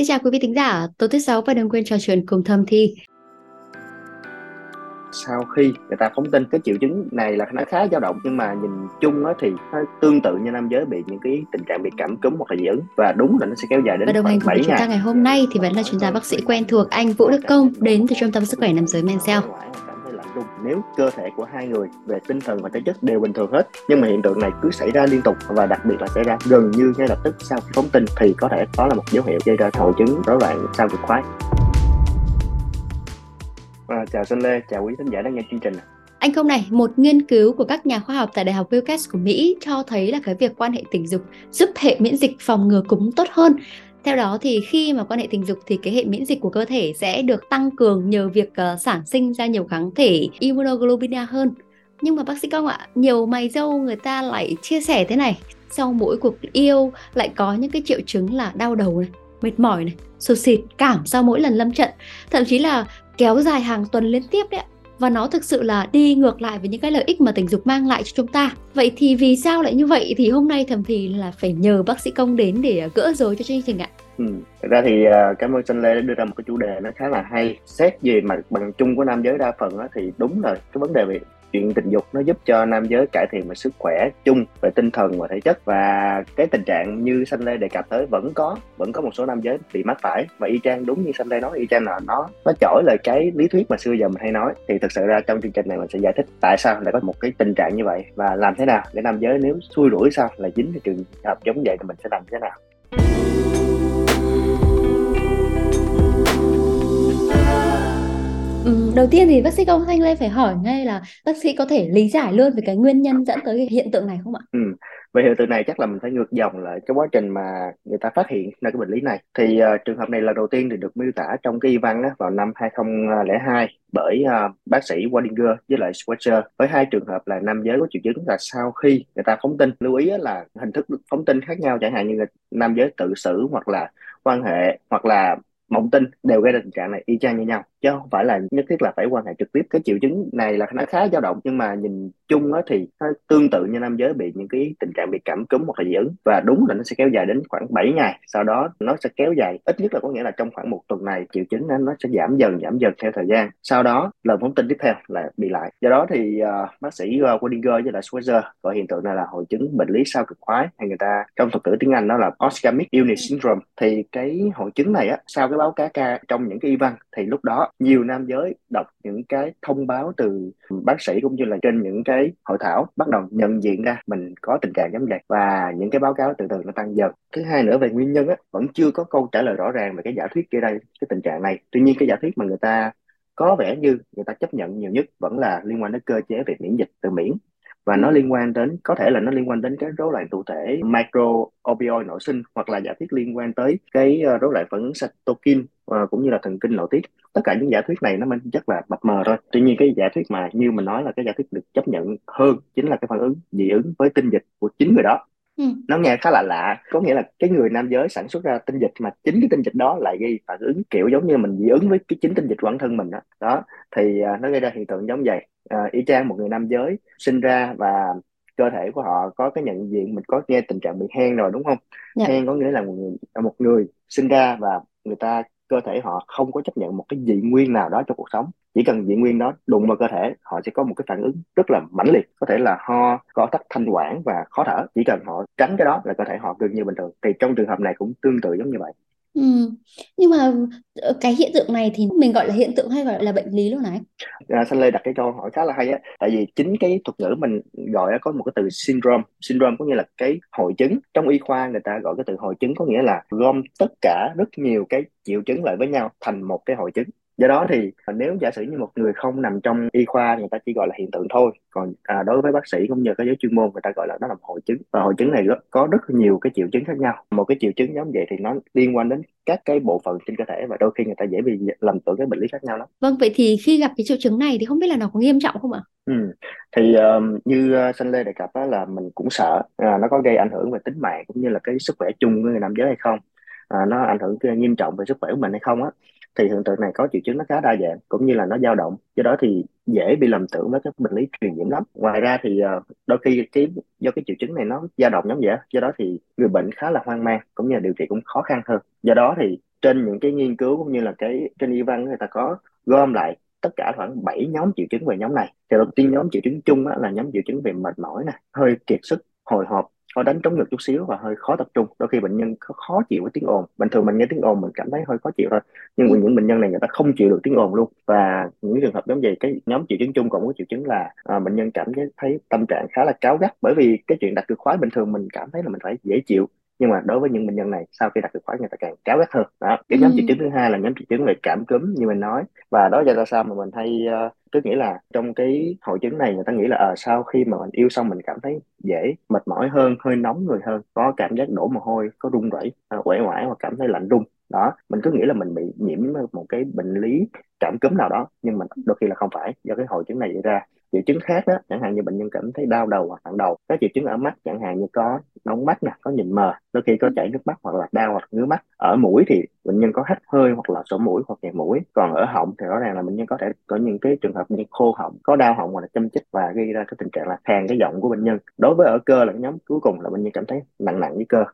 Xin chào quý vị thính giả, tối thứ sáu và đừng quên trò chuyện cùng Thâm Thi. Sau khi người ta phóng tin cái triệu chứng này là nó khá dao động nhưng mà nhìn chung á thì nó tương tự như nam giới bị những cái tình trạng bị cảm cúm hoặc là dị ứng và đúng là nó sẽ kéo dài đến Và đồng hành cùng 7 chúng ta ngày. hôm nay thì vẫn là chuyên gia bác sĩ quen thuộc anh Vũ Đức Công đến từ Trung tâm Sức khỏe Nam giới Mencell cảm nếu cơ thể của hai người về tinh thần và thể chất đều bình thường hết. Nhưng mà hiện tượng này cứ xảy ra liên tục và đặc biệt là xảy ra gần như ngay lập tức sau khi phóng tinh thì có thể đó là một dấu hiệu gây ra hội chứng rối loạn sau cực khoái. À, chào Xuân Lê chào quý khán giả đang nghe chương trình. Anh không này, một nghiên cứu của các nhà khoa học tại Đại học Wilkes của Mỹ cho thấy là cái việc quan hệ tình dục giúp hệ miễn dịch phòng ngừa cúm tốt hơn. Theo đó thì khi mà quan hệ tình dục thì cái hệ miễn dịch của cơ thể sẽ được tăng cường nhờ việc uh, sản sinh ra nhiều kháng thể immunoglobulin hơn. Nhưng mà bác sĩ Công ạ, nhiều mày dâu người ta lại chia sẻ thế này, sau mỗi cuộc yêu lại có những cái triệu chứng là đau đầu này, mệt mỏi này, sụt xịt, cảm sau mỗi lần lâm trận, thậm chí là kéo dài hàng tuần liên tiếp đấy ạ và nó thực sự là đi ngược lại với những cái lợi ích mà tình dục mang lại cho chúng ta. Vậy thì vì sao lại như vậy thì hôm nay thầm thì là phải nhờ bác sĩ công đến để à, gỡ rối cho chương trình ạ. Ừ. Thật ra thì uh, cảm ơn Xuân Lê đã đưa ra một cái chủ đề nó khá là hay. Xét về mặt bằng chung của nam giới đa phần á, thì đúng rồi cái vấn đề về chuyện tình dục nó giúp cho nam giới cải thiện về sức khỏe chung về tinh thần và thể chất. Và cái tình trạng như xanh Lê đề cập tới vẫn có vẫn có một số nam giới bị mắc phải. Và y chang đúng như xanh Lê nói, y chang là nó nó chổi lời cái lý thuyết mà xưa giờ mình hay nói. Thì thực sự ra trong chương trình này mình sẽ giải thích tại sao lại có một cái tình trạng như vậy và làm thế nào để nam giới nếu xui rủi sao là dính cái trường hợp giống vậy thì mình sẽ làm thế nào. Đầu tiên thì bác sĩ Công Thanh Lê phải hỏi ngay là bác sĩ có thể lý giải luôn về cái nguyên nhân dẫn tới cái hiện tượng này không ạ? Ừ. Về hiện tượng này chắc là mình phải ngược dòng lại cái quá trình mà người ta phát hiện ra cái bệnh lý này. Thì uh, trường hợp này lần đầu tiên thì được miêu tả trong cái y văn á, vào năm 2002 bởi uh, bác sĩ Wadinger với lại Schweitzer với hai trường hợp là nam giới có triệu chứng là sau khi người ta phóng tin Lưu ý là hình thức phóng tin khác nhau chẳng hạn như là nam giới tự xử hoặc là quan hệ hoặc là mộng tinh đều gây ra tình trạng này y chang như nhau chứ không phải là nhất thiết là phải quan hệ trực tiếp. Cái triệu chứng này là nó khá dao động nhưng mà nhìn chung á thì nó tương tự như nam giới bị những cái tình trạng bị cảm cúm hoặc là dị ứng. Và đúng là nó sẽ kéo dài đến khoảng 7 ngày sau đó nó sẽ kéo dài ít nhất là có nghĩa là trong khoảng một tuần này triệu chứng nó, nó sẽ giảm dần giảm dần theo thời gian. Sau đó lần phóng tin tiếp theo là bị lại. Do đó thì uh, bác sĩ ờ, uh, Wadinger với lại Schweizer gọi hiện tượng này là hội chứng bệnh lý sau cực khoái hay người ta trong thuật ngữ tiếng Anh nó là Orgasmic Illness Syndrome. Thì cái hội chứng này á sau cái báo cáo ca trong những cái y văn thì lúc đó nhiều nam giới, đọc những cái thông báo từ bác sĩ cũng như là trên những cái hội thảo bắt đầu nhận diện ra mình có tình trạng giống vậy và những cái báo cáo từ từ nó tăng dần. Thứ hai nữa về nguyên nhân á, vẫn chưa có câu trả lời rõ ràng về cái giả thuyết gây ra cái tình trạng này. Tuy nhiên cái giả thuyết mà người ta có vẻ như người ta chấp nhận nhiều nhất vẫn là liên quan đến cơ chế về miễn dịch tự miễn và nó liên quan đến, có thể là nó liên quan đến cái rối loạn tụ thể micro opioid nội sinh, hoặc là giả thuyết liên quan tới cái ờ, rối loạn phản ứng cytokine và cũng như là thần kinh nội tiết. Tất cả những giả thuyết này nó mang chắc là mập mờ thôi. Tuy nhiên cái giả thuyết mà như mình nói là cái giả thuyết được chấp nhận hơn chính là cái phản ứng dị ứng với tinh dịch của chính người đó. Ừ. nó nghe khá là lạ có nghĩa là cái người nam giới sản xuất ra tinh dịch mà chính cái tinh dịch đó lại gây phản ứng kiểu giống như mình dị ứng với cái chính tinh dịch của bản thân mình đó, đó thì uh, nó gây ra hiện tượng giống vậy uh, y chang một người nam giới sinh ra và cơ thể của họ có cái nhận diện mình có nghe tình trạng bị hen rồi đúng không yeah. hen có nghĩa là một người một người sinh ra và người ta cơ thể họ không có chấp nhận một cái dị nguyên nào đó trong cuộc sống. Chỉ cần dị nguyên đó đụng vào cơ thể, họ sẽ có một cái phản ứng rất là mãnh liệt. Có thể là ho, có tắc thanh quản và khó thở. Chỉ cần họ tránh cái đó là cơ thể họ gần như bình thường. Thì trong trường hợp này cũng tương tự giống như vậy. Ừ. Nhưng mà ờ, cái hiện tượng này thì mình gọi là hiện tượng hay gọi là bệnh lý luôn này? À, Thanh Lê đặt cái câu hỏi khá là hay á, tại vì chính cái thuật ngữ mình gọi có một cái từ syndrome, syndrome có nghĩa là cái hội chứng. Trong y khoa người ta gọi cái từ hội chứng có nghĩa là gom tất cả rất nhiều cái triệu chứng lại với nhau thành một cái hội chứng do đó thì nếu giả sử như một người không nằm trong y khoa người ta chỉ gọi là hiện tượng thôi. Còn à, đối với bác sĩ cũng như các giới chuyên môn người ta gọi là nó là hội chứng. Và hội chứng này có rất nhiều cái triệu chứng khác nhau. Một cái triệu chứng giống vậy thì nó liên quan đến các cái bộ phận trên cơ thể và đôi khi người ta dễ bị lầm tưởng cái bệnh lý khác nhau lắm. Vâng vậy thì khi gặp cái triệu chứng này thì không biết là nó có nghiêm trọng không ạ? Ừ. Thì um, như uh, Lê đề cập đó là mình cũng sợ à, nó có gây ảnh hưởng về tính mạng cũng như là cái sức khỏe chung của người nam giới hay không. À, nó ảnh hưởng nghiêm trọng về sức khỏe của mình hay không á thì hiện tượng này có triệu chứng nó khá đa dạng, cũng như là nó dao động. Do đó thì dễ bị lầm tưởng với các bệnh lý truyền nhiễm lắm. Ngoài ra thì ờ, đôi khi cái, do cái triệu chứng này nó dao động giống vậy do đó thì người bệnh khá là hoang mang, cũng như là điều trị cũng khó khăn hơn. Do đó thì trên những cái nghiên cứu cũng như là cái, trên y văn người ta có gom lại tất cả khoảng 7 nhóm triệu chứng về nhóm này. Thì đầu tiên nhóm triệu chứng chung là nhóm triệu chứng về mệt mỏi nè, hơi kiệt sức, hồi hộp có đánh trống ngực chút xíu và hơi khó tập trung. Đôi khi bệnh nhân có khó chịu với tiếng ồn. Bình thường mình nghe tiếng ồn mình cảm thấy hơi khó chịu thôi. Nhưng mà những bệnh nhân này người ta không chịu được tiếng ồn luôn. Và những trường hợp giống vậy cái nhóm triệu chứng chung còn có triệu chứng là à, bệnh nhân cảm thấy thấy tâm trạng khá là cáu gắt. Bởi vì cái chuyện đặt cực khoái bình thường mình cảm thấy là mình phải dễ chịu nhưng mà đối với những bệnh nhân này sau khi đặt cực khoái người ta càng cáu gắt hơn. Đó cái nhóm triệu chứng thứ hai là nhóm triệu chứng về cảm cúm như mình nói. Và đó là sao mà mình hay uh, tức nghĩa là trong cái hội chứng này người ta nghĩ là à, sau khi mà mình yêu xong mình cảm thấy dễ mệt mỏi hơn hơi nóng người hơn có cảm giác đổ mồ hôi có run rẩy uh, uể oải hoặc cảm thấy lạnh run. Đó mình cứ nghĩ là mình bị nhiễm một cái bệnh lý cảm cúm nào đó nhưng mà đôi khi là không phải do cái hội chứng này gây ra triệu chứng khác đó chẳng hạn như bệnh nhân cảm thấy đau đầu hoặc nặng đầu các triệu chứng ở mắt chẳng hạn như có nóng mắt nè có nhìn mờ đôi khi có chảy nước mắt hoặc là đau hoặc ngứa mắt. Ở mũi thì bệnh nhân có hắt hơi hoặc là sổ mũi hoặc nghẹt mũi còn ở họng thì rõ ràng là bệnh nhân có thể có những cái trường hợp như khô họng có đau họng hoặc là châm chích và gây ra cái tình trạng là khàn cái giọng của bệnh nhân. Đối với ở cơ là nhóm cuối cùng là bệnh nhân cảm thấy nặng nặng với cơ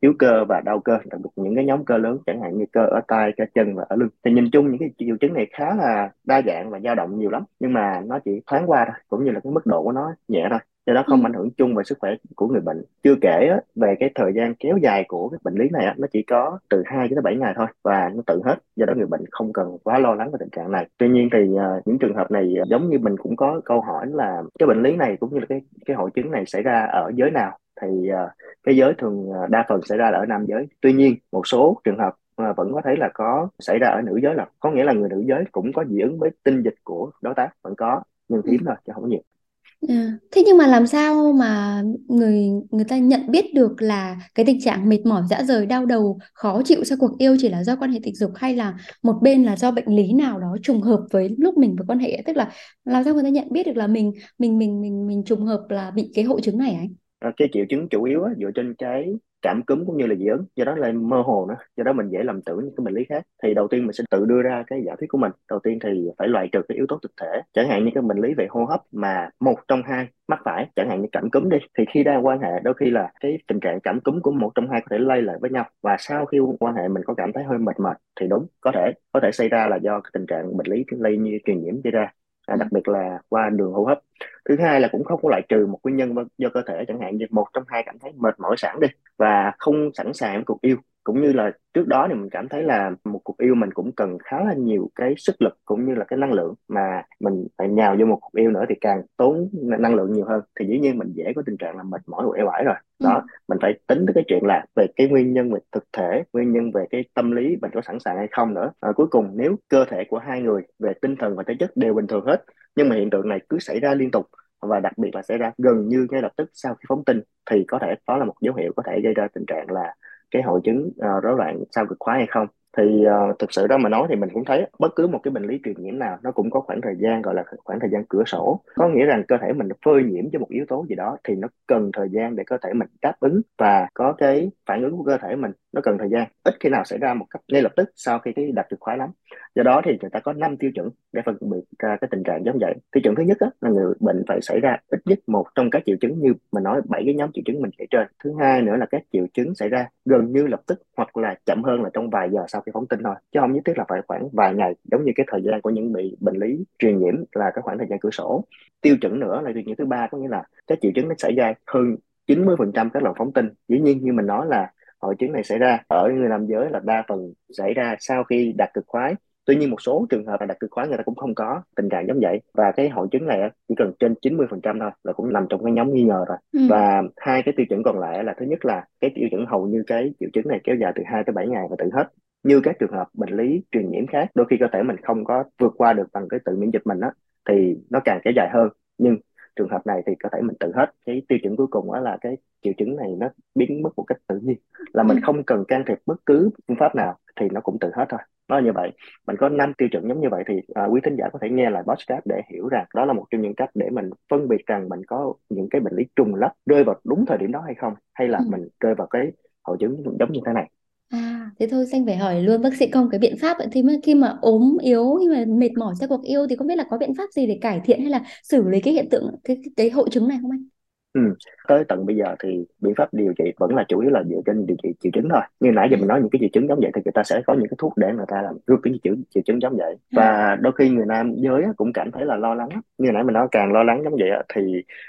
yếu cơ và đau cơ đặc biệt những cái nhóm cơ lớn chẳng hạn như cơ ở tay cơ chân và ở lưng. Thì nhìn chung những cái triệu chứng này khá là đa dạng và dao động nhiều lắm nhưng mà nó chỉ thoáng qua thôi cũng như là cái mức độ của nó nhẹ thôi. Do đó không ừ. ảnh hưởng chung về sức khỏe của người bệnh. Chưa kể á, về cái thời gian kéo dài của cái bệnh lý này á, nó chỉ có từ 2 đến 7 ngày thôi và nó tự hết. Do đó người bệnh không cần quá lo lắng về tình trạng này. Tuy nhiên thì uh, những trường hợp này giống như mình cũng có câu hỏi là cái bệnh lý này cũng như là cái cái hội chứng này xảy ra ở giới nào thì uh, cái giới thường uh, đa phần xảy ra là ở nam giới. Tuy nhiên một số trường hợp mà vẫn có thấy là có xảy ra ở nữ giới là có nghĩa là người nữ giới cũng có dị ứng với tinh dịch của đối tác vẫn có nhưng hiếm thôi chứ không nhiều. À, thế nhưng mà làm sao mà người người ta nhận biết được là cái tình trạng mệt mỏi dã rời đau đầu khó chịu sau cuộc yêu chỉ là do quan hệ tình dục hay là một bên là do bệnh lý nào đó trùng hợp với lúc mình vừa quan hệ? Tức là làm sao người ta nhận biết được là mình mình mình mình mình trùng hợp là bị cái hội chứng này anh? À, cái triệu chứng chủ yếu á, dựa trên cái cảm cúm cũng như là dị ứng. Do đó là mơ hồ nữa do đó mình dễ lầm tưởng những cái bệnh lý khác. Thì đầu tiên mình sẽ tự đưa ra cái giả thuyết của mình. Đầu tiên thì phải loại trừ cái yếu tố thực thể. Chẳng hạn như cái bệnh lý về hô hấp mà một trong hai mắc phải chẳng hạn như cảm cúm đi thì khi đang quan hệ đôi khi là cái tình trạng cảm cúm của một trong hai có thể lây lại với nhau. Và sau khi quan hệ mình có cảm thấy hơi mệt mệt thì đúng có thể có thể xảy ra là do cái tình trạng bệnh lý lây như truyền nhiễm gây ra. À, đặc biệt là qua đường hô hấp thứ hai là cũng không có loại trừ một nguyên nhân do cơ thể chẳng hạn như một trong hai cảm thấy mệt mỏi sẵn đi và không sẵn sàng cuộc yêu. Cũng như là trước đó thì mình cảm thấy là một cuộc yêu mình cũng cần khá là nhiều cái sức lực cũng như là cái năng lượng mà mình phải nhào vô một cuộc yêu nữa thì càng tốn năng lượng nhiều hơn. Thì dĩ nhiên mình dễ có tình trạng là mệt mỏi uể oải rồi. Đó ừ. mình phải tính tới cái chuyện là về cái nguyên nhân về thực thể nguyên nhân về cái tâm lý mình có sẵn sàng hay không nữa. À, cuối cùng nếu cơ thể của hai người về tinh thần và thể chất đều bình thường hết nhưng mà hiện tượng này cứ xảy ra liên tục và đặc biệt là xảy ra gần như ngay lập tức sau khi phóng tinh thì có thể đó là một dấu hiệu có thể gây ra tình trạng là cái hội chứng uh, rối loạn sau cực khoái hay không thì uh, thực sự đó mà nói thì mình cũng thấy bất cứ một cái bệnh lý truyền nhiễm nào nó cũng có khoảng thời gian gọi là khoảng thời gian cửa sổ. Có nghĩa rằng cơ thể mình phơi nhiễm cho một yếu tố gì đó thì nó cần thời gian để cơ thể mình đáp ứng và có cái phản ứng của cơ thể mình nó cần thời gian. Ít khi nào xảy ra một cách ngay lập tức sau khi cái đặt được khoái lắm. Do đó thì người ta có 5 tiêu chuẩn để phân biệt ra cái tình trạng giống vậy. Tiêu chuẩn thứ nhất á, là người bệnh phải xảy ra ít nhất một trong các triệu chứng như mình nói bảy cái nhóm triệu chứng mình kể trên. Thứ hai nữa là các triệu chứng xảy ra gần như lập tức hoặc là chậm hơn là trong vài giờ sau khi phóng tinh thôi. Chứ không nhất thiết là phải khoảng vài ngày giống như cái thời gian của những bị bệnh lý truyền nhiễm là cái khoảng thời gian cửa sổ. Tiêu chuẩn nữa là tiêu chuẩn thứ ba có nghĩa là các triệu chứng nó xảy ra hơn 90% các lần phóng tinh. Dĩ nhiên như mình nói là hội chứng này xảy ra ở người nam giới là đa phần xảy ra sau khi đạt cực khoái. Tuy nhiên một số trường hợp là đạt cực khoái người ta cũng không có. Tình trạng giống vậy. Và cái hội chứng này chỉ cần trên 90% thôi là cũng nằm trong cái nhóm nghi ngờ rồi. Ừ. và hai cái tiêu chuẩn còn lại là thứ nhất là cái tiêu chuẩn hầu như cái triệu chứng này kéo dài từ 2 tới 7 ngày và tự hết như các trường hợp bệnh lý truyền nhiễm khác đôi khi cơ thể mình không có vượt qua được bằng cái tự miễn dịch mình đó thì nó càng kéo dài hơn. Nhưng trường hợp này thì có thể mình tự hết. Cái tiêu chuẩn cuối cùng đó là cái triệu chứng này nó biến mất một cách tự nhiên. Là mình ừ. không cần can thiệp bất cứ phương pháp nào thì nó cũng tự hết thôi. Nó như vậy. Mình có năm tiêu chuẩn giống như vậy thì à, quý thính giả có thể nghe lại podcast để hiểu rằng đó là một trong những cách để mình phân biệt rằng mình có những cái bệnh lý trùng lắp rơi vào đúng thời điểm đó hay không hay là ừ. mình rơi vào cái hội chứng giống như thế này À, thế thôi xanh phải hỏi luôn bác sĩ không cái biện pháp thì khi mà ốm yếu khi mà mệt mỏi sau cuộc yêu thì không biết là có biện pháp gì để cải thiện hay là xử lý cái hiện tượng cái cái, cái hội chứng này không anh? Ừ. tới tận bây giờ thì biện pháp điều trị vẫn là chủ yếu là dựa trên điều trị triệu chứng thôi. Như nãy giờ mình nói những cái triệu chứng giống vậy thì người ta sẽ có những cái thuốc để người ta làm rút cái triệu triệu chứng giống vậy. Và đôi khi người nam giới cũng cảm thấy là lo lắng như nãy mình nói càng lo lắng giống vậy thì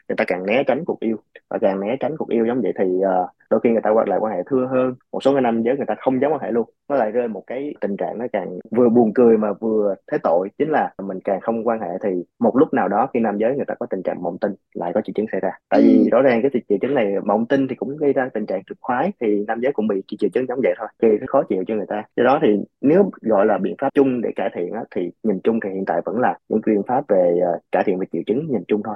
người ta càng né tránh cuộc yêu. Và càng né tránh cuộc yêu giống vậy thì uh, đôi khi người ta quay lại quan hệ thưa hơn. Một số người nam giới người ta không dám quan hệ luôn. Nó lại rơi một cái tình trạng nó càng vừa buồn cười mà vừa thế tội. Chính là mình càng không quan hệ thì một lúc nào đó khi nam giới người ta có tình trạng mộng tinh lại có triệu chứng xảy ra. Tại vì ừ. rõ ràng cái triệu chứng này mộng tinh thì cũng gây ra tình trạng cực khoái thì nam giới cũng bị triệu chứng giống vậy thôi gây khó chịu cho người ta do đó thì nếu gọi là biện pháp chung để cải thiện á, thì nhìn chung thì hiện tại vẫn là những biện pháp về uh, cải thiện về triệu chứng nhìn chung thôi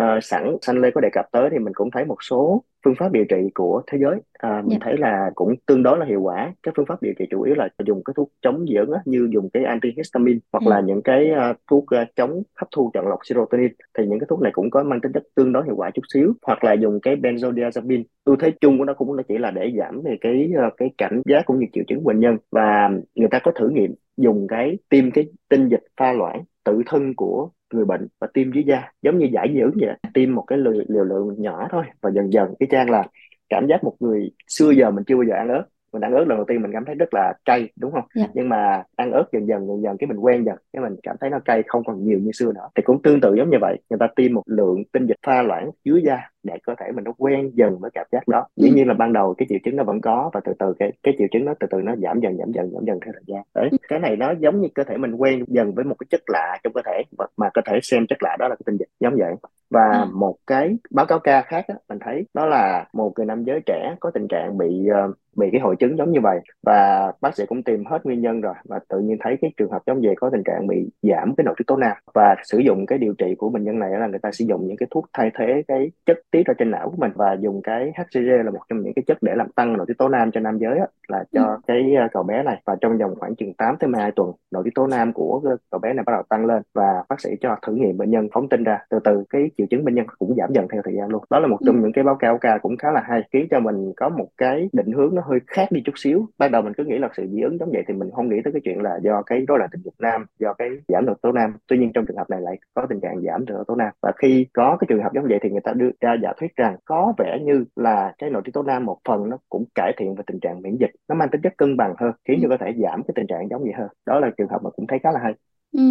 uh, sẵn Sanh Lê có đề cập tới thì mình cũng thấy một số phương pháp điều trị của thế giới à, mình yeah. Dạ. thấy là cũng tương đối là hiệu quả các phương pháp điều trị chủ yếu là dùng cái thuốc chống dị ứng như dùng cái antihistamine hoặc ừ. là những cái uh, thuốc uh, chống hấp thu chọn lọc serotonin thì những cái thuốc này cũng có mang tính chất tương đối hiệu quả chút xíu hoặc là dùng cái benzodiazepine ưu thế chung của nó cũng là chỉ là để giảm về cái uh, cái cảnh giác cũng như triệu chứng bệnh nhân và người ta có thử nghiệm dùng cái tiêm cái tinh dịch pha loãng tự thân của người bệnh và tiêm dưới da giống như giải dưỡng vậy tiêm một cái liều, liều lượng nhỏ thôi và dần dần cái trang là cảm giác một người xưa giờ mình chưa bao giờ ăn ớt mình ăn ớt lần đầu tiên mình cảm thấy rất là cay đúng không yeah. Dạ. nhưng mà ăn ớt dần dần dần dần cái mình quen dần cái mình cảm thấy nó cay không còn nhiều như xưa nữa thì cũng tương tự giống như vậy người ta tiêm một lượng tinh dịch pha loãng dưới da để cơ thể mình nó quen dần với cảm giác đó dĩ ừ. nhiên là ban đầu cái triệu chứng nó vẫn có và từ từ cái cái triệu chứng nó từ từ nó giảm dần giảm dần giảm dần theo thời gian đấy ừ. cái này nó giống như cơ thể mình quen dần với một cái chất lạ trong cơ thể mà cơ thể xem chất lạ đó là cái tinh dịch giống vậy và ừ. một cái báo cáo ca khác á, mình thấy đó là một người nam giới trẻ có tình trạng bị uh, bị cái hội chứng giống như vậy. Và bác sĩ cũng tìm hết nguyên nhân rồi và tự nhiên thấy cái trường hợp giống vậy có tình trạng bị giảm cái nội tiết tố nam. Và sử dụng cái điều trị của bệnh nhân này là người ta sử dụng những cái thuốc thay thế cái chất tiết ở trên não của mình và dùng cái HCG là một trong những cái chất để làm tăng nội tiết tố nam cho nam giới á, là cho ừ. cái ờ, cậu bé này. Và trong vòng khoảng chừng 8 tới 12 tuần nội tiết tố nam của cậu bé này bắt đầu tăng lên và bác sĩ cho thử nghiệm bệnh nhân phóng tinh ra. Từ từ cái triệu chứng bệnh nhân cũng giảm dần theo thời gian luôn. Đó là một trong ừ. Những cái báo cáo ca cũng khá là hay khiến cho mình có một cái định hướng nó hơi khác đi chút xíu. Ban đầu mình cứ nghĩ là sự dị ứng giống vậy thì mình không nghĩ tới cái chuyện là do cái rối loạn tình dục nam do cái giảm nội tố nam. Tuy nhiên trong trường hợp này lại có tình trạng giảm nội tố nam. Và khi có cái trường hợp giống vậy thì người ta đưa ra giả thuyết rằng có vẻ như là cái nội tiết tố nam một phần nó cũng cải thiện về tình trạng miễn dịch. Nó mang tính chất cân bằng hơn khiến cho có thể giảm cái tình trạng giống vậy hơn. Đó là trường hợp mà cũng thấy khá là hay. Ừ,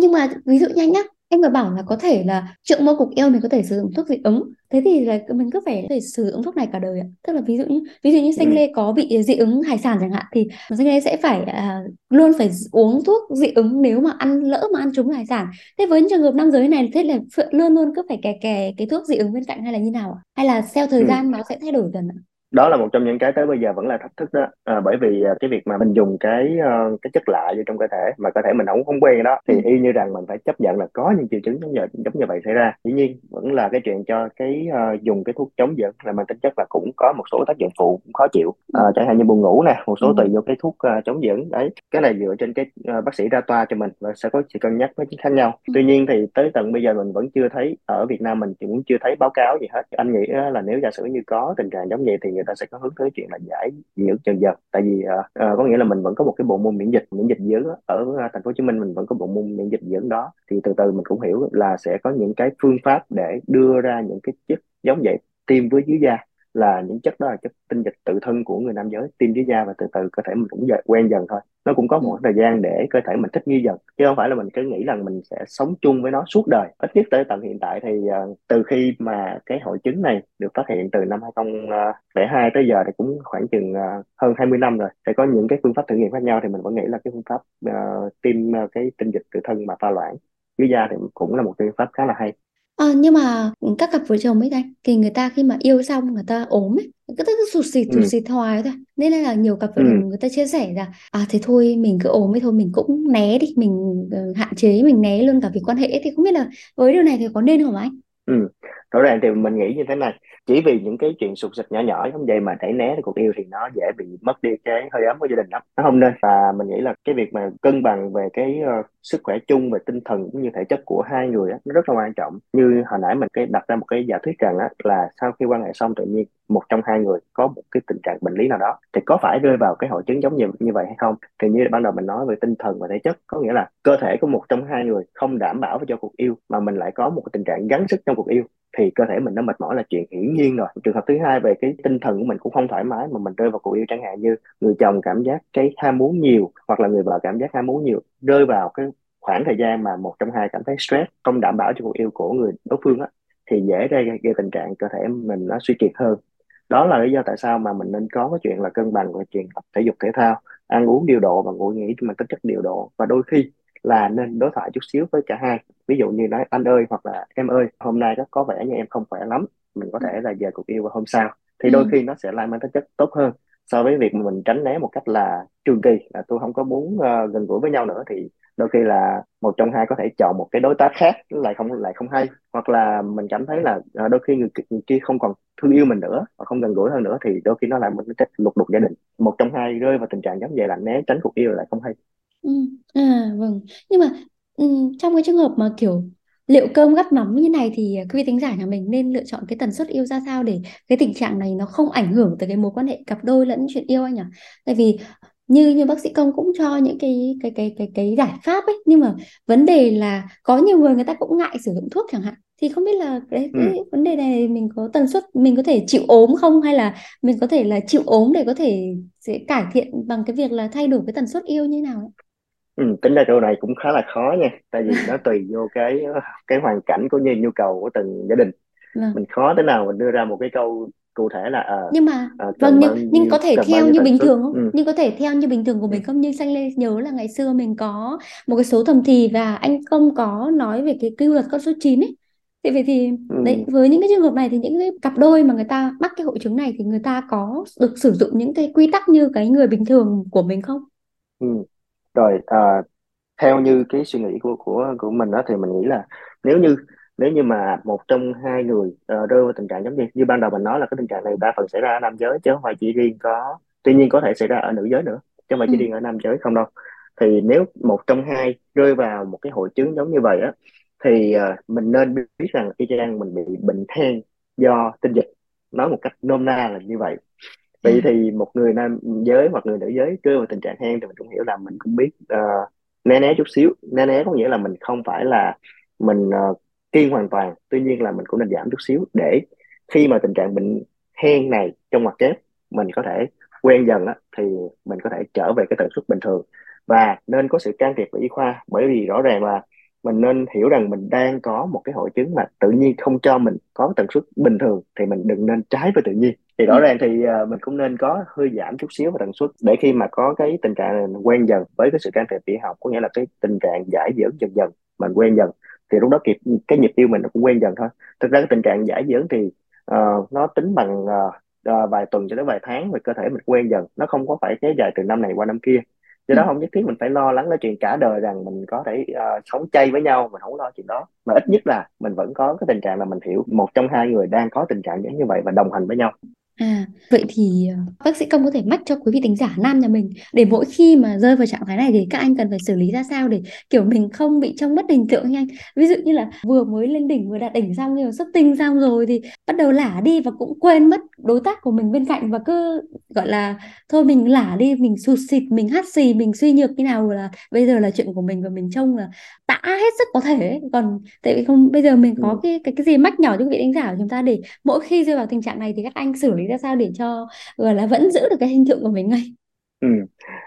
nhưng mà ví dụ nhanh nhá em vừa bảo là có thể là trượng mô cục yêu mình có thể sử dụng thuốc dị ứng. Thế thì là mình cứ phải thể sử dụng thuốc này cả đời ạ. Tức là ví dụ như ví dụ như xanh ừ. lê có bị dị ứng hải sản chẳng hạn thì xanh lê sẽ phải à, luôn phải uống thuốc dị ứng nếu mà ăn lỡ mà ăn trúng hải sản. Thế với trường hợp nam giới này thế là luôn luôn cứ phải kè kè cái thuốc dị ứng bên cạnh hay là như nào ạ? Hay là theo thời ừ. gian nó sẽ thay đổi dần ạ đó là một trong những cái tới bây giờ vẫn là thách thức đó. À, bởi vì à, cái việc mà mình dùng cái uh, cái chất lạ vô trong cơ thể mà cơ thể mình không không quen đó thì ừ. y như rằng mình phải chấp nhận là có những triệu chứng giống như giống như vậy xảy ra. Dĩ nhiên vẫn là cái chuyện cho cái uh, dùng cái thuốc chống giận là mang tính chất là cũng có một số tác dụng phụ cũng khó chịu. Uh, chẳng hạn như buồn ngủ nè một số ừ. tùy vô cái thuốc uh, chống giận. Đấy cái này dựa trên cái uh, bác sĩ ra toa cho mình và sẽ có sự cân nhắc với khác nhau. Ừ. tuy nhiên thì tới tận bây giờ mình vẫn chưa thấy ở Việt Nam mình cũng chưa thấy báo cáo gì hết. Anh nghĩ là nếu giả sử như có tình trạng giống vậy thì người ta sẽ có hướng tới chuyện là giải dị ứng dần. Dần tại vì uh, uh, có nghĩa là mình vẫn có một cái bộ môn miễn dịch miễn dịch dưỡng ở ờ, thành phố Hồ Chí Minh mình vẫn có bộ môn miễn dịch dưỡng đó. Thì từ từ mình cũng hiểu là sẽ có những cái phương pháp để đưa ra những cái chất giống vậy tiêm với dưới da là những chất đó là chất tinh dịch tự thân của người nam giới tiêm dưới da và từ từ cơ thể mình cũng dần, quen dần thôi. Nó cũng có một thời gian để cơ thể mình thích nghi dần chứ không phải là mình cứ nghĩ rằng mình sẽ sống chung với nó suốt đời. Ít nhất tới tận hiện tại thì uh, từ khi mà cái hội chứng này được phát hiện từ năm 2002 tới giờ thì cũng khoảng chừng uh, hơn 20 năm rồi. Thì có những cái phương pháp thử nghiệm khác nhau thì mình vẫn nghĩ là cái phương pháp uh, tiêm uh, cái tinh dịch tự thân mà pha loãng dưới da thì cũng là một phương pháp khá là hay Ờ, nhưng mà các cặp vợ chồng ấy anh thì người ta khi mà yêu xong người ta ốm ấy cứ cứ sụt xịt sụt ừ. xịt hoài thôi. Nên là nhiều cặp vợ ừ. chồng người ta chia sẻ là à thế thôi mình cứ ốm ấy thôi mình cũng né đi mình uh, hạn chế mình né luôn cả việc quan hệ. Thì không biết là với điều này thì có nên không anh? Ừ. Rõ ràng thì mình nghĩ như thế này chỉ vì những cái chuyện sụt sịt nhỏ nhỏ giống vậy mà đẩy né cuộc yêu thì nó dễ bị mất đi cái hơi ấm của gia đình lắm. Nó không nên. Và mình nghĩ là cái việc mà cân bằng về cái uh, sức khỏe chung về tinh thần cũng như thể chất của hai người á, nó rất là quan trọng. Như hồi nãy mình cái đặt ra một cái giả thuyết rằng á, là sau khi quan hệ xong tự nhiên một trong hai người có một cái tình trạng bệnh lý nào đó thì có phải rơi vào cái hội chứng giống như như vậy hay không? Thì như ban đầu mình nói về tinh thần và thể chất có nghĩa là cơ thể của một trong hai người không đảm bảo cho cuộc yêu mà mình lại có một cái tình trạng gắng sức trong cuộc yêu thì cơ thể mình nó mệt mỏi là chuyện hiển nhiên rồi. Trường hợp thứ hai về cái tinh thần của mình cũng không thoải mái mà mình rơi vào cuộc yêu chẳng hạn như người chồng cảm giác cái ham muốn nhiều hoặc là người vợ cảm giác ham muốn nhiều rơi vào cái khoảng thời gian mà một trong hai cảm thấy stress không đảm bảo cho cuộc yêu của người đối phương á thì dễ gây, gây tình trạng cơ thể mình nó suy kiệt hơn. Đó là lý do tại sao mà mình nên có cái chuyện là cân bằng và chuyện tập thể dục thể thao ăn uống điều độ và ngủ nghỉ mà tính chất điều độ. Và đôi khi là nên đối thoại chút xíu với cả hai. Ví dụ như nói anh ơi hoặc là em ơi hôm nay có có vẻ như em không khỏe lắm mình có thể là về cuộc yêu vào hôm sau. Thì đôi ừ. khi nó sẽ lại mang tính chất tốt hơn so với việc mình tránh né một cách là trường kỳ là tôi không có muốn uh, gần gũi với nhau nữa thì đôi khi là một trong hai có thể chọn một cái đối tác khác lại không lại không hay. Hoặc là mình cảm thấy là uh, đôi khi người, người kia không còn thương yêu mình nữa và không gần gũi hơn nữa thì đôi khi nó lại một cái lục đục gia đình. Một trong hai rơi vào tình trạng giống vậy là né tránh cuộc yêu lại không hay. Ừ. à vâng. Nhưng mà trong cái trường hợp mà kiểu liệu cơm gắp mắm như này thì quý vị thính giả nhà mình nên lựa chọn cái tần suất yêu ra sao để cái tình trạng này nó không ảnh hưởng tới cái mối quan hệ cặp đôi lẫn chuyện yêu anh nhỉ? Tại vì như như bác sĩ công cũng cho những cái cái cái cái cái giải pháp ấy nhưng mà vấn đề là có nhiều người người ta cũng ngại sử dụng thuốc chẳng hạn thì không biết là cái, cái ừ. vấn đề này mình có tần suất mình có thể chịu ốm không hay là mình có thể là chịu ốm để có thể sẽ cải thiện bằng cái việc là thay đổi cái tần suất yêu như nào ấy? Ừ, tính ra câu này cũng khá là khó nha tại vì nó tùy vô cái cái hoàn cảnh cũng như nhu cầu của từng gia đình vâng. mình khó thế nào mình đưa ra một cái câu cụ thể là à, nhưng mà à, vâng nhưng, nhưng có thể theo như bình thường không ừ. nhưng có thể theo như bình thường của mình không như xanh lê nhớ là ngày xưa mình có một cái số thầm thì và anh không có nói về cái quy luật con số 9 ấy thì vậy thì ừ. đấy với những cái trường hợp này thì những cái cặp đôi mà người ta mắc cái hội chứng này thì người ta có được sử dụng những cái quy tắc như cái người bình thường của mình không? Ừ rồi à, theo như cái suy nghĩ của của của mình đó thì mình nghĩ là nếu như nếu như mà một trong hai người uh, rơi vào tình trạng giống như như ban đầu mình nói là cái tình trạng này đa phần xảy ra ở nam giới chứ không phải chỉ riêng có tuy nhiên có thể xảy ra ở nữ giới nữa chứ không phải chỉ ừ. riêng ở nam giới không đâu. Thì nếu một trong hai rơi vào một cái hội chứng giống như vậy á thì uh, mình nên biết rằng y chang mình bị bệnh hen do tinh dịch. Nói một cách nôm na là như vậy vậy ừ. thì một người nam giới hoặc người nữ giới rơi vào tình trạng hen thì mình cũng hiểu là mình cũng biết uh, né né chút xíu né né có nghĩa là mình không phải là mình uh, kiêng hoàn toàn tuy nhiên là mình cũng nên giảm chút xíu để khi mà tình trạng bệnh hen này trong mặt kép mình có thể quen dần á, thì mình có thể trở về cái tần suất bình thường và nên có sự can thiệp của y khoa bởi vì rõ ràng là mình nên hiểu rằng mình đang có một cái hội chứng mà tự nhiên không cho mình có tần suất bình thường thì mình đừng nên trái với tự nhiên. Thì rõ ừ. ràng thì uh, mình cũng nên có hơi giảm chút xíu về tần suất để khi mà có cái tình trạng này mình quen dần với cái sự can thiệp y học có nghĩa là cái tình trạng giải dưỡng dần dần mình quen dần thì lúc đó kịp cái nhịp tiêu mình nó cũng quen dần thôi. Thực ra cái tình trạng giải dưỡng thì uh, nó tính bằng uh, vài tuần cho đến vài tháng về cơ thể mình quen dần nó không có phải kéo dài từ năm này qua năm kia do đó ừ. không nhất thiết mình phải lo lắng cái chuyện cả đời rằng mình có thể uh, sống chay với nhau mình không lo chuyện đó mà ít nhất là mình vẫn có cái tình trạng là mình hiểu một trong hai người đang có tình trạng giống như vậy và đồng hành với nhau À, vậy thì ờ, bác sĩ công có thể mách cho quý vị thính giả nam nhà mình để mỗi khi mà rơi vào trạng thái này thì các anh cần phải xử lý ra sao để kiểu mình không bị trong mất hình tượng như anh. Ví dụ như là vừa mới lên đỉnh vừa đạt đỉnh xong rồi xuất tinh xong rồi thì bắt đầu lả đi và cũng quên mất đối tác của mình bên cạnh và cứ gọi là thôi mình lả đi, mình sụt xịt, mình hắt xì, mình suy nhược như nào là bây giờ là chuyện của mình và mình trông là tã hết sức có thể. Còn tại vì không bây giờ mình có ừ. cái cái cái gì mách nhỏ cho quý vị thính giả của chúng ta để mỗi khi rơi vào tình trạng này thì các anh xử lý ra sao để cho, gọi là, vẫn giữ được cái hình tượng của mình ngay ừ.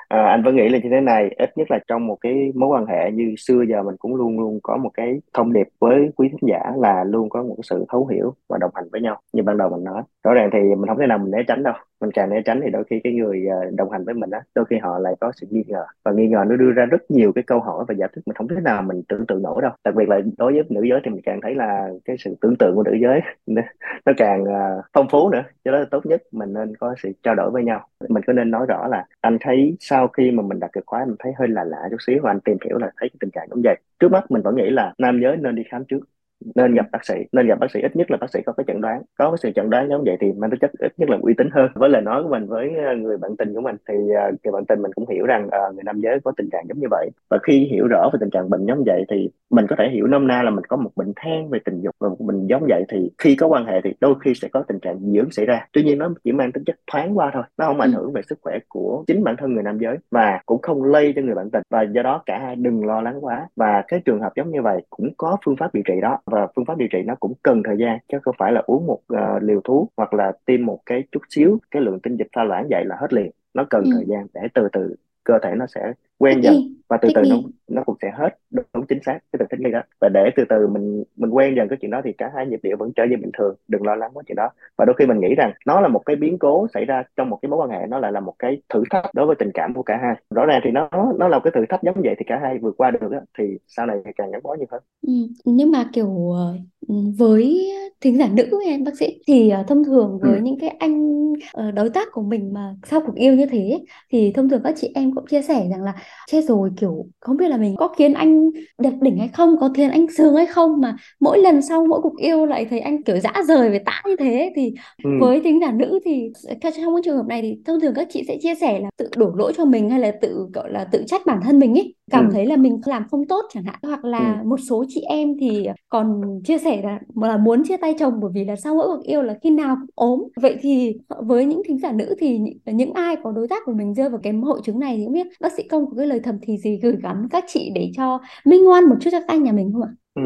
à, anh vẫn nghĩ là như thế này ít nhất là trong một cái mối quan hệ như xưa giờ mình cũng luôn luôn có một cái thông điệp với quý khán giả là luôn có một sự thấu hiểu và đồng hành với nhau như ban đầu mình nói. Rõ ràng thì mình không thể nào mình né tránh đâu. Mình càng né tránh thì đôi khi cái người ờ, đồng hành với mình á đôi khi họ lại có sự nghi ngờ. Và nghi ngờ nó đưa ra rất nhiều cái câu hỏi và giả thuyết mình không thể nào mình tưởng tượng nổi đâu. Đặc biệt là đối với nữ giới thì mình càng thấy là cái sự tưởng tượng của nữ giới nó càng ờ, phong phú nữa. Cho đó là tốt nhất mình nên có sự trao đổi với nhau. Mình có nên nói rõ là anh thấy sau khi mà mình đặt cực khoái mình thấy hơi lạ lạ chút xíu và anh tìm hiểu là thấy cái tình trạng giống vậy. Trước mắt mình vẫn nghĩ là nam giới nên đi khám trước nên gặp bác sĩ nên gặp bác sĩ ít nhất là bác sĩ có cái chẩn đoán. Có cái sự chẩn đoán giống vậy thì mang tính chất ít nhất là uy tín hơn. Với lời nói của mình với ờ, người bạn tình của mình thì uh, người bạn tình mình cũng hiểu rằng uh, người nam giới có tình trạng giống như vậy. Và khi hiểu rõ về tình trạng bệnh giống vậy thì mình có thể hiểu nôm na là mình có một bệnh than về tình dục và một bệnh giống vậy. Thì khi có quan hệ thì đôi khi sẽ có tình trạng dị ứng xảy ra. Tuy nhiên nó chỉ mang tính chất thoáng qua thôi. Nó không ảnh ừ. hưởng về sức khỏe của chính bản thân người nam giới và cũng không lây cho người bạn tình. Và do đó cả hai đừng lo lắng quá. Và cái trường hợp giống như vậy cũng có phương pháp điều trị đó và phương pháp điều trị nó cũng cần thời gian chứ không phải là uống một uh, liều thuốc hoặc là tiêm một cái chút xíu cái lượng tinh dịch pha loãng vậy là hết liền nó cần ừ. thời gian để từ từ cơ thể nó sẽ quen dần và từ từ nó nó cũng sẽ hết đúng chính xác cái từ thích nghi đó và để từ từ mình mình quen dần cái chuyện đó thì cả hai nhịp điệu vẫn trở về bình thường đừng lo lắng quá chuyện đó và đôi khi mình nghĩ rằng nó là một cái biến cố xảy ra trong một cái mối quan hệ nó lại là một cái thử thách đối với tình cảm của cả hai rõ ràng thì nó nó là một cái thử thách giống vậy thì cả hai vượt qua được đó, thì sau này càng gắn bó nhiều hơn ừ. nhưng mà kiểu ờ, với thính giả nữ em bác sĩ thì ờ, thông thường với ừ. những cái anh ờ, đối tác của mình mà sau cuộc yêu như thế thì thông thường các chị em cũng chia sẻ rằng là chết rồi kiểu không biết là mình có khiến anh đẹp đỉnh hay không có khiến anh sướng hay không mà mỗi lần sau mỗi cuộc yêu lại thấy anh kiểu dã rời về tã như thế thì ừ. với thính giả nữ thì trong cái trường hợp này thì thông thường các chị sẽ chia sẻ là tự đổ lỗi cho mình hay là tự gọi là tự trách bản thân mình ấy cảm ừ. thấy là mình làm không tốt chẳng hạn hoặc là ừ. một số chị em thì còn chia sẻ là là muốn chia tay chồng bởi vì là sau mỗi cuộc yêu là khi nào cũng ốm vậy thì với những thính giả nữ thì những ai có đối tác của mình rơi vào cái hội chứng này thì không biết bác sĩ công cái lời thầm thì gì gửi gắm các chị để cho minh ngoan một chút cho các anh nhà mình không ạ Ừ.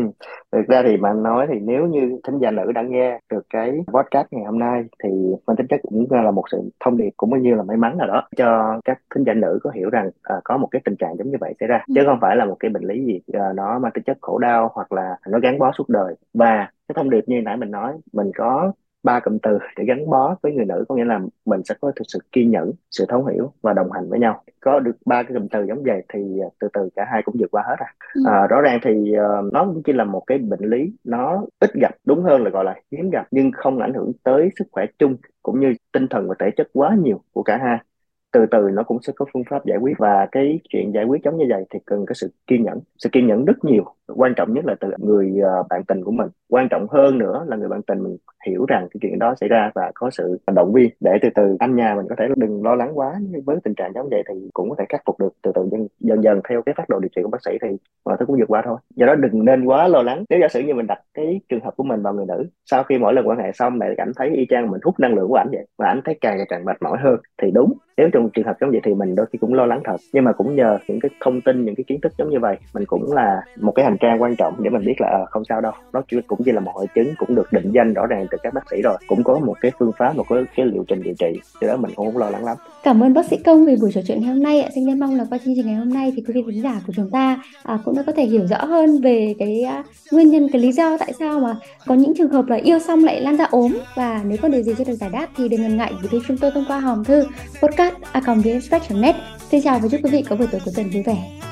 Thực ra thì bạn nói thì nếu như thính giả nữ đã nghe được cái podcast ngày hôm nay thì mang tính chất cũng là một sự thông điệp cũng như là may mắn nào đó cho các thính giả nữ có hiểu rằng à, có một cái tình trạng giống như vậy xảy ra ừ. chứ không phải là một cái bệnh lý gì à, nó mang tính chất khổ đau hoặc là nó gắn bó suốt đời và cái thông điệp như nãy mình nói mình có ba cụm từ để gắn bó với người nữ có nghĩa là mình sẽ có thực sự kiên nhẫn sự thấu hiểu và đồng hành với nhau. Có được ba cái cụm từ giống vậy thì à, từ từ cả hai cũng vượt qua hết à, ừ. à rõ ràng thì uh, nó cũng chỉ là một cái bệnh lý nó ít gặp đúng hơn là gọi là hiếm gặp nhưng không ảnh hưởng tới sức khỏe chung cũng như tinh thần và thể chất quá nhiều của cả hai. Từ từ nó cũng sẽ có phương pháp giải quyết và cái chuyện giải quyết giống như vậy thì cần cái sự kiên nhẫn sự kiên nhẫn rất nhiều quan trọng nhất là từ người à, bạn tình của mình. Quan trọng hơn nữa là người bạn tình mình hiểu rằng cái chuyện đó xảy ra và có sự động viên để từ từ anh nhà mình có thể đừng lo lắng quá với tình trạng giống vậy thì cũng có thể khắc phục được. Từ từ dần dần, dần theo cái phát đồ điều trị của bác sĩ thì mọi thứ cũng vượt qua thôi. Do đó đừng nên quá lo lắng. Nếu giả sử như mình đặt cái trường hợp của mình vào người nữ sau khi mỗi lần quan hệ xong lại cảm thấy y chang mình hút năng lượng của ảnh vậy và ảnh thấy càng ngày càng mệt mỏi hơn thì đúng nếu trong trường hợp giống vậy thì mình đôi khi cũng lo lắng thật. Nhưng mà cũng nhờ những cái thông tin những cái kiến thức giống như vậy mình cũng là một cái hành trang quan trọng để mình biết là à, không sao đâu. Nó chỉ cũng chỉ là một hội chứng cũng được định danh rõ ràng từ các bác sĩ rồi. Cũng có một cái phương pháp một cái, cái liệu trình điều trị. Cho đó mình cũng không lo lắng lắm. Cảm ơn bác sĩ công vì buổi trò chuyện ngày hôm nay ạ. Xin nên mong là qua chương trình ngày hôm nay thì quý vị khán giả của chúng ta à, cũng đã có thể hiểu rõ hơn về cái à, nguyên nhân cái lý do tại sao mà có những trường hợp là yêu xong lại lan ra ốm. Và nếu có điều gì chưa được giải đáp thì đừng ngần ngại gửi đến chúng tôi thông qua hòm thư podcast a net. Xin chào và chúc quý vị có buổi tối cuối tuần vui vẻ.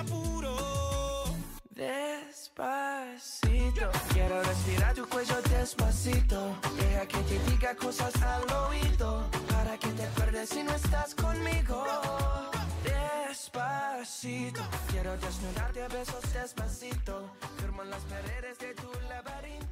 Cosas al oído Para que te acuerdes si no estás conmigo. Despacito Quiero desnudarte a besos despacito. Firmo las paredes de tu laberinto